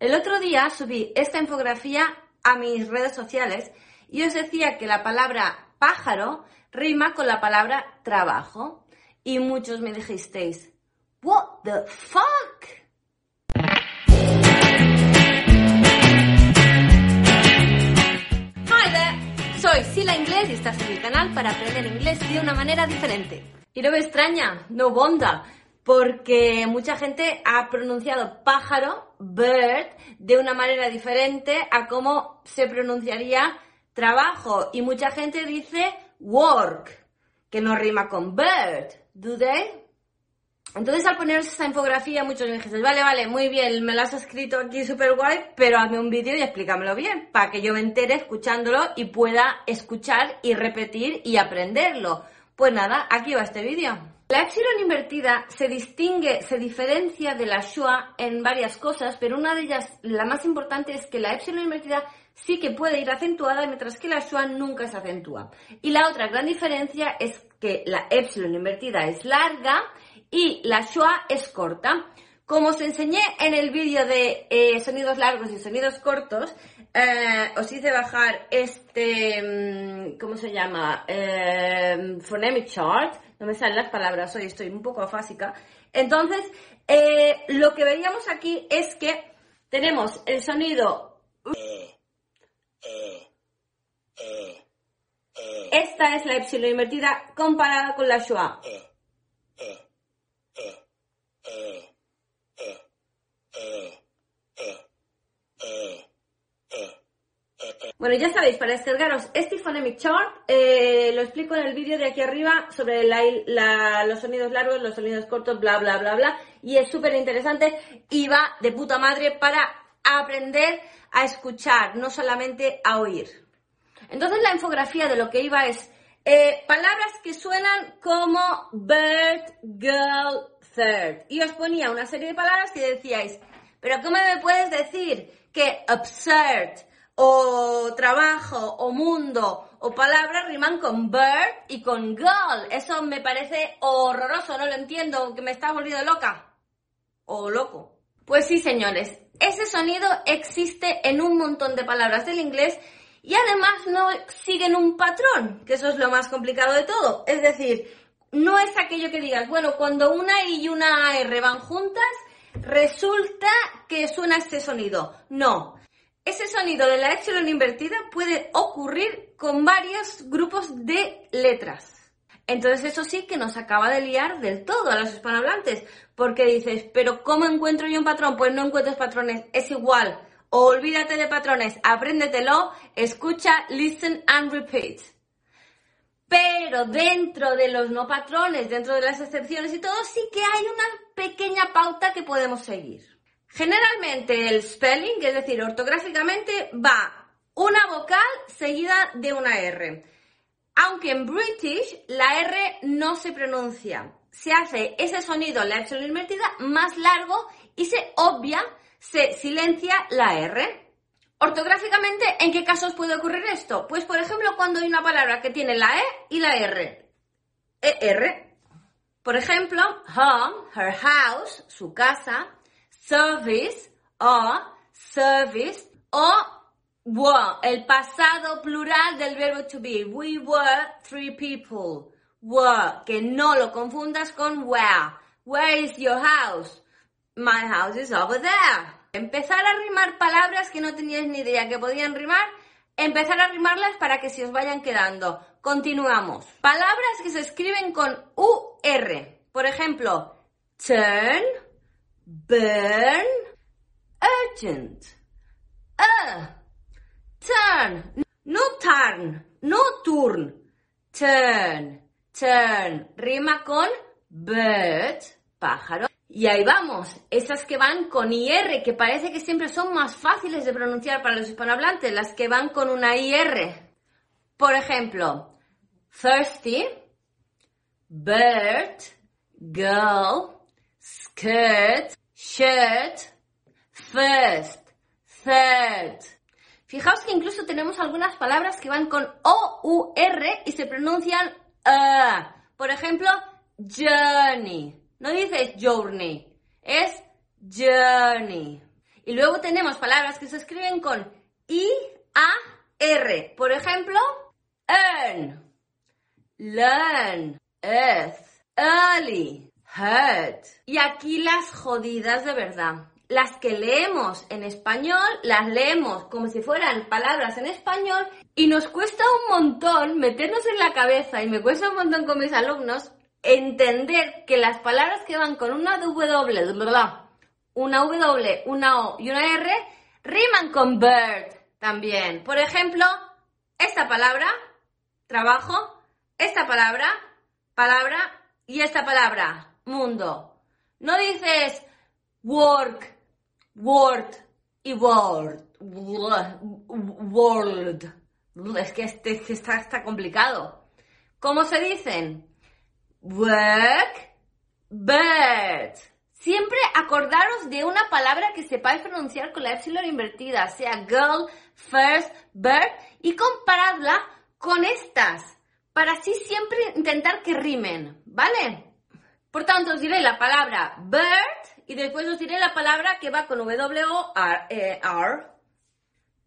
El otro día subí esta infografía a mis redes sociales y os decía que la palabra pájaro rima con la palabra trabajo. Y muchos me dijisteis, What the fuck? Hi there, soy Sila Inglés y estás en mi canal para aprender inglés de una manera diferente. Y no me extraña, no bonda, porque mucha gente ha pronunciado pájaro, bird, de una manera diferente a cómo se pronunciaría trabajo. Y mucha gente dice work, que no rima con bird. ¿Do they? Entonces al poner esta infografía muchos me dijeron, vale, vale, muy bien, me lo has escrito aquí súper guay, pero hazme un vídeo y explícamelo bien, para que yo me entere escuchándolo y pueda escuchar y repetir y aprenderlo. Pues nada, aquí va este vídeo. La epsilon invertida se distingue, se diferencia de la schwa en varias cosas, pero una de ellas, la más importante, es que la epsilon invertida sí que puede ir acentuada, mientras que la schwa nunca se acentúa. Y la otra gran diferencia es que la epsilon invertida es larga y la schwa es corta. Como os enseñé en el vídeo de eh, sonidos largos y sonidos cortos, eh, os hice bajar este, mm, ¿cómo se llama? Eh, phonemic chart. No me salen las palabras hoy, estoy un poco afásica. Entonces, lo que veíamos aquí es que tenemos el sonido... Esta es la epsilon invertida comparada con la schwa. Bueno, ya sabéis, para descargaros este Phonemic Chart, eh, lo explico en el vídeo de aquí arriba sobre los sonidos largos, los sonidos cortos, bla, bla, bla, bla. Y es súper interesante y va de puta madre para aprender a escuchar, no solamente a oír. Entonces la infografía de lo que iba es eh, palabras que suenan como bird, girl, third. Y os ponía una serie de palabras que decíais, pero ¿cómo me puedes decir que absurd o trabajo o mundo o palabras riman con bird y con girl? Eso me parece horroroso, no lo entiendo, que me está volviendo loca o loco. Pues sí, señores, ese sonido existe en un montón de palabras del inglés y además no siguen un patrón, que eso es lo más complicado de todo. Es decir, no es aquello que digas, bueno, cuando una I y una R van juntas, resulta que suena este sonido. No. Ese sonido de la epsilon invertida puede ocurrir con varios grupos de letras. Entonces eso sí que nos acaba de liar del todo a los hispanohablantes, porque dices, pero ¿cómo encuentro yo un patrón? Pues no encuentras patrones, es igual. olvídate de patrones, apréndetelo, escucha, listen and repeat. Pero dentro de los no patrones, dentro de las excepciones y todo, sí que hay una pequeña pauta que podemos seguir. Generalmente el spelling, es decir, ortográficamente, va una vocal seguida de una R. Aunque en British la R no se pronuncia. Se hace ese sonido, la epsilon invertida, más largo y se obvia, se silencia la R. Ortográficamente, ¿en qué casos puede ocurrir esto? Pues, por ejemplo, cuando hay una palabra que tiene la E y la R. ER. Por ejemplo, home, her house, su casa, service, o service, o were, el pasado plural del verbo to be. We were three people. Were, que no lo confundas con where. Where is your house? My house is over there. Empezar a rimar palabras que no teníais ni idea que podían rimar, empezar a rimarlas para que se os vayan quedando. Continuamos. Palabras que se escriben con UR. Por ejemplo, turn, burn, urgent. Uh, turn, no turn, no turn. Turn, turn. Rima con bird, pájaro. Y ahí vamos, esas que van con IR, que parece que siempre son más fáciles de pronunciar para los hispanohablantes, las que van con una IR. Por ejemplo, thirsty, bird, girl, skirt, shirt, first, third. Fijaos que incluso tenemos algunas palabras que van con O-U-R y se pronuncian A. Por ejemplo, journey. No dices journey, es journey. Y luego tenemos palabras que se escriben con I, A, R. Por ejemplo, earn, learn, earth, early, hurt. Y aquí las jodidas de verdad. Las que leemos en español, las leemos como si fueran palabras en español y nos cuesta un montón meternos en la cabeza y me cuesta un montón con mis alumnos entender que las palabras que van con una W, una W, una O y una R riman con bird también. Por ejemplo, esta palabra, trabajo, esta palabra, palabra y esta palabra, mundo. No dices work, word y word, world. Es que este, está, está complicado. ¿Cómo se dicen? Work, bird. Siempre acordaros de una palabra que sepáis pronunciar con la epsilon invertida, sea girl, first, bird, y comparadla con estas, para así siempre intentar que rimen, ¿vale? Por tanto, os diré la palabra bird y después os diré la palabra que va con W-O-R. Eh,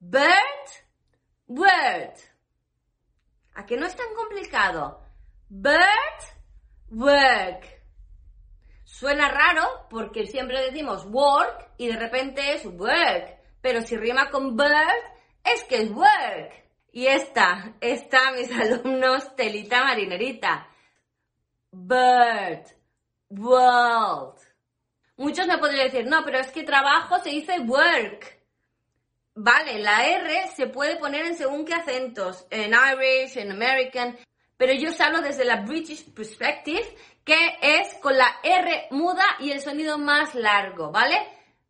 bird, word. ¿A que no es tan complicado? Bird, work. Suena raro porque siempre decimos work y de repente es work. Pero si rima con bird, es que es work. Y esta, esta, mis alumnos, telita marinerita. Bird, world. Muchos me podrían decir, no, pero es que trabajo se dice work. Vale, la R se puede poner en según qué acentos, en Irish, en American, pero yo hablo desde la British perspective, que es con la R muda y el sonido más largo, ¿vale?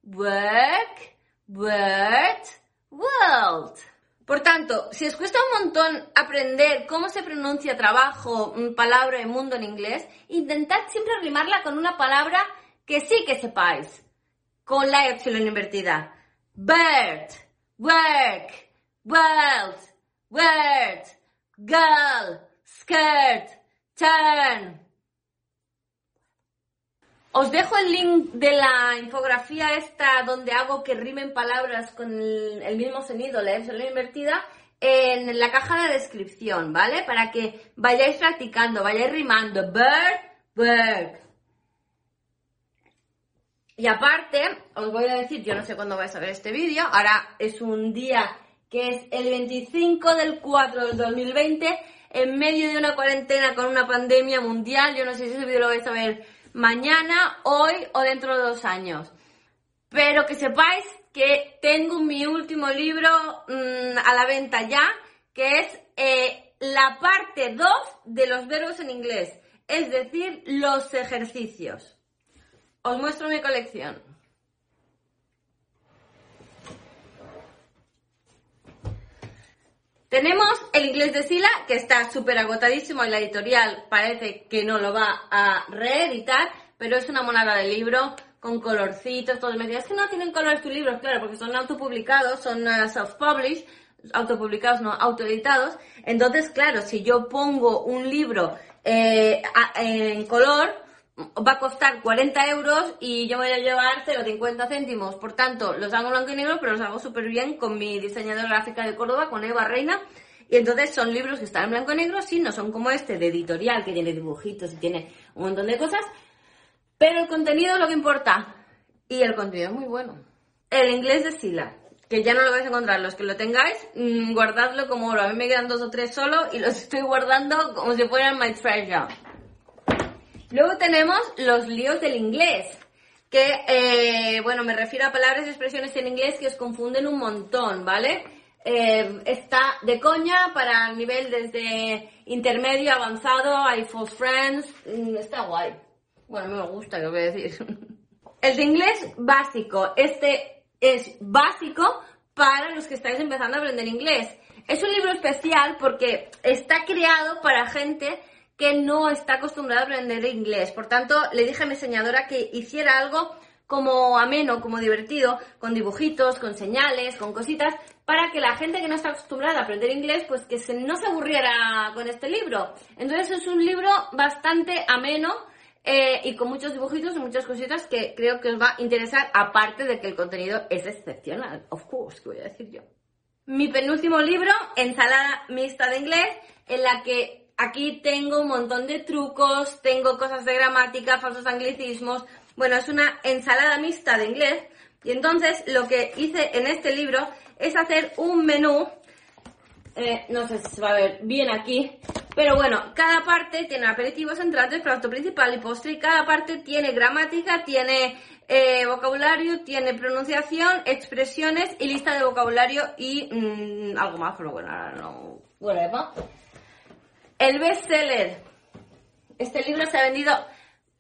Work, word, world. Por tanto, si os cuesta un montón aprender cómo se pronuncia trabajo, palabra y mundo en inglés, intentad siempre rimarla con una palabra que sí que sepáis, con la epsilon invertida. Bird, work, world, word, girl, skirt, turn. Os dejo el link de la infografía esta donde hago que rimen palabras con el, mismo sonido, la epsilon invertida, en la caja de descripción, ¿vale? Para que vayáis practicando, vayáis rimando. Bird, bird. Y aparte, os voy a decir, yo no sé cuándo vais a ver este vídeo, ahora es un día que es el 25 del 4 del 2020, en medio de una cuarentena con una pandemia mundial, yo no sé si ese vídeo lo vais a ver mañana, hoy o dentro de dos años. Pero que sepáis que tengo mi último libro mm, a la venta ya, que es eh, la parte 2 de los verbos en inglés, es decir, los ejercicios. Os muestro mi colección. Tenemos el inglés de Sila, que está súper agotadísimo y la editorial parece que no lo va a reeditar, pero es una monada de libro con colorcitos, todo. Me decías que no tienen colores tus libros, claro, porque son autopublicados, son self-published, autopublicados, no, autoeditados. Entonces, claro, si yo pongo un libro eh, en color, va a costar 40 euros y yo voy a llevar 0,50 céntimos. Por tanto, los hago blanco y negro, pero los hago súper bien con mi diseñadora gráfica de Córdoba, con Eva Reina. Y entonces son libros que están en blanco y negro, sí, no son como este de editorial, que tiene dibujitos y tiene un montón de cosas. Pero el contenido es lo que importa. Y el contenido es muy bueno. El inglés de Sila, que ya no lo vais a encontrar. Los que lo tengáis, mm, guardadlo como oro. A mí me quedan dos o tres solo y los estoy guardando como si fueran my treasure. Luego tenemos los líos del inglés, que, eh, bueno, me refiero a palabras y expresiones en inglés que os confunden un montón, ¿vale? Eh, está de coña para el nivel desde intermedio, avanzado, hay false friends, mm, está guay. Bueno, me gusta, ¿qué voy a decir? El de inglés básico, este es básico para los que estáis empezando a aprender inglés. Es un libro especial porque está creado para gente que no está acostumbrado a aprender inglés. Por tanto, le dije a mi diseñadora que hiciera algo como ameno, como divertido, con dibujitos, con señales, con cositas, para que la gente que no está acostumbrada a aprender inglés, pues que no se aburriera con este libro. Entonces es un libro bastante ameno, eh, y con muchos dibujitos y muchas cositas que creo que os va a interesar, aparte de que el contenido es excepcional, of course, que voy a decir yo. Mi penúltimo libro, Ensalada Mixta de Inglés, en la que aquí tengo un montón de trucos, tengo cosas de gramática, falsos anglicismos. Bueno, es una ensalada mixta de inglés. Y entonces lo que hice en este libro es hacer un menú eh, no sé si se va a ver bien aquí, pero bueno, cada parte tiene aperitivos, entrantes, plato principal y postre, y cada parte tiene gramática, tiene eh, vocabulario, tiene pronunciación, expresiones y lista de vocabulario y mm, algo más, pero bueno, ahora no... Whatever. El bestseller. Este libro se ha vendido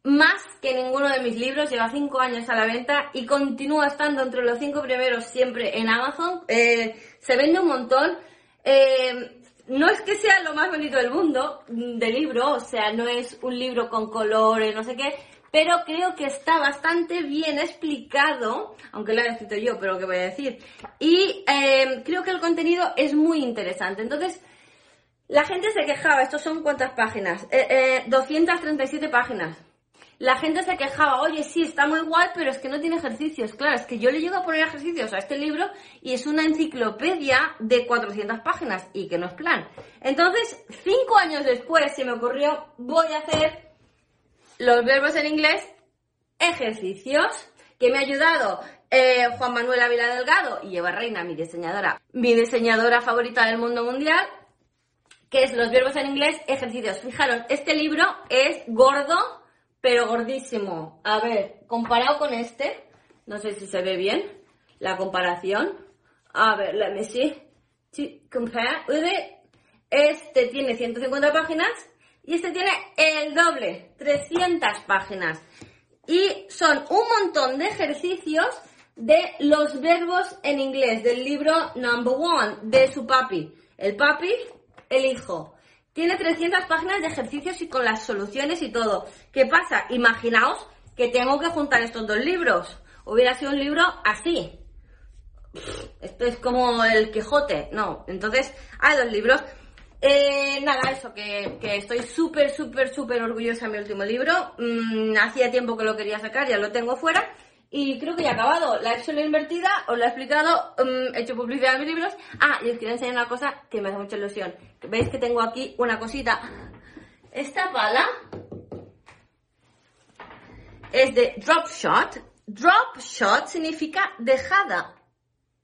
más que ninguno de mis libros, lleva cinco años a la venta y continúa estando entre los cinco primeros siempre en Amazon. Eh, se vende un montón. Eh, no es que sea lo más bonito del mundo de libro, o sea, no es un libro con colores, no sé qué, pero creo que está bastante bien explicado, aunque lo haya escrito yo, pero qué voy a decir. Y eh, creo que el contenido es muy interesante. Entonces, la gente se quejaba, estos son cuántas páginas, 237 páginas la gente se quejaba, oye, sí, está muy guay, pero es que no tiene ejercicios. Claro, es que yo le llego a poner ejercicios a este libro y es una enciclopedia de 400 páginas y que no es plan. Entonces, cinco años después se me ocurrió, voy a hacer los verbos en inglés, ejercicios, que me ha ayudado eh, Juan Manuel Ávila Delgado y Eva Reina, mi diseñadora, mi diseñadora favorita del mundo mundial, que es los verbos en inglés, ejercicios. Fijaros, este libro es gordo, pero gordísimo. A ver, comparado con este, no sé si se ve bien la comparación. A ver, let me see. Este tiene 150 páginas y este tiene el doble, 300 páginas. Y son un montón de ejercicios de los verbos en inglés del libro Number One de su papi. El papi, el hijo. Tiene 300 páginas de ejercicios y con las soluciones y todo. ¿Qué pasa? Imaginaos que tengo que juntar estos dos libros. Hubiera sido un libro así. Esto es como el Quijote. No, entonces hay dos libros. Eh, nada, eso, que, estoy súper, súper, súper orgullosa de mi último libro. Mm, hacía tiempo que lo quería sacar, ya lo tengo fuera. Y creo que ya he acabado. La he invertida, os la he explicado, mm, he hecho publicidad en mis libros. Ah, y os quiero enseñar una cosa que me hace mucha ilusión. Veis que tengo aquí una cosita. Esta pala es de drop shot. Drop shot significa dejada.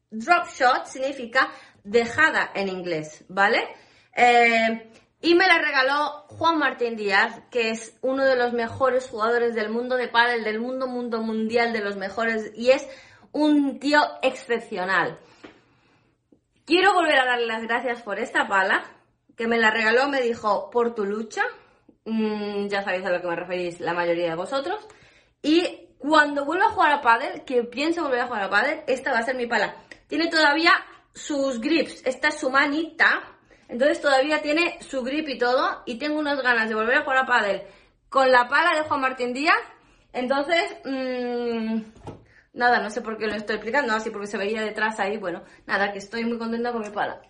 Drop shot significa dejada en inglés, ¿vale? Eh, y me la regaló Juan Martín Díaz, que es uno de los mejores jugadores del mundo de pádel, del mundo, mundo mundial, de los mejores, y es un tío excepcional. Quiero volver a darle las gracias por esta pala, que me la regaló, me dijo, por tu lucha. Mm, ya sabéis a lo que me referís la mayoría de vosotros. Y cuando vuelva a jugar a pádel, que pienso volver a jugar a pádel, esta va a ser mi pala. Tiene todavía sus grips, esta es su manita, entonces todavía tiene su grip y todo y tengo unas ganas de volver a jugar a pádel con la pala de Juan Martín Díaz. Entonces, mmm, nada, no sé por qué lo estoy explicando, así porque se veía detrás ahí. Bueno, nada, que estoy muy contenta con mi pala.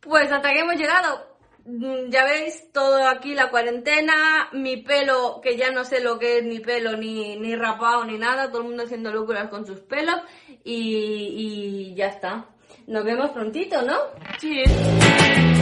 Pues hasta que hemos llegado. Mm, ya veis, todo aquí, la cuarentena, mi pelo, que ya no sé lo que es ni pelo, ni, ni rapado, ni nada, todo el mundo haciendo locuras con sus pelos y, y ya está. Nos vemos prontito, ¿no? Cheers.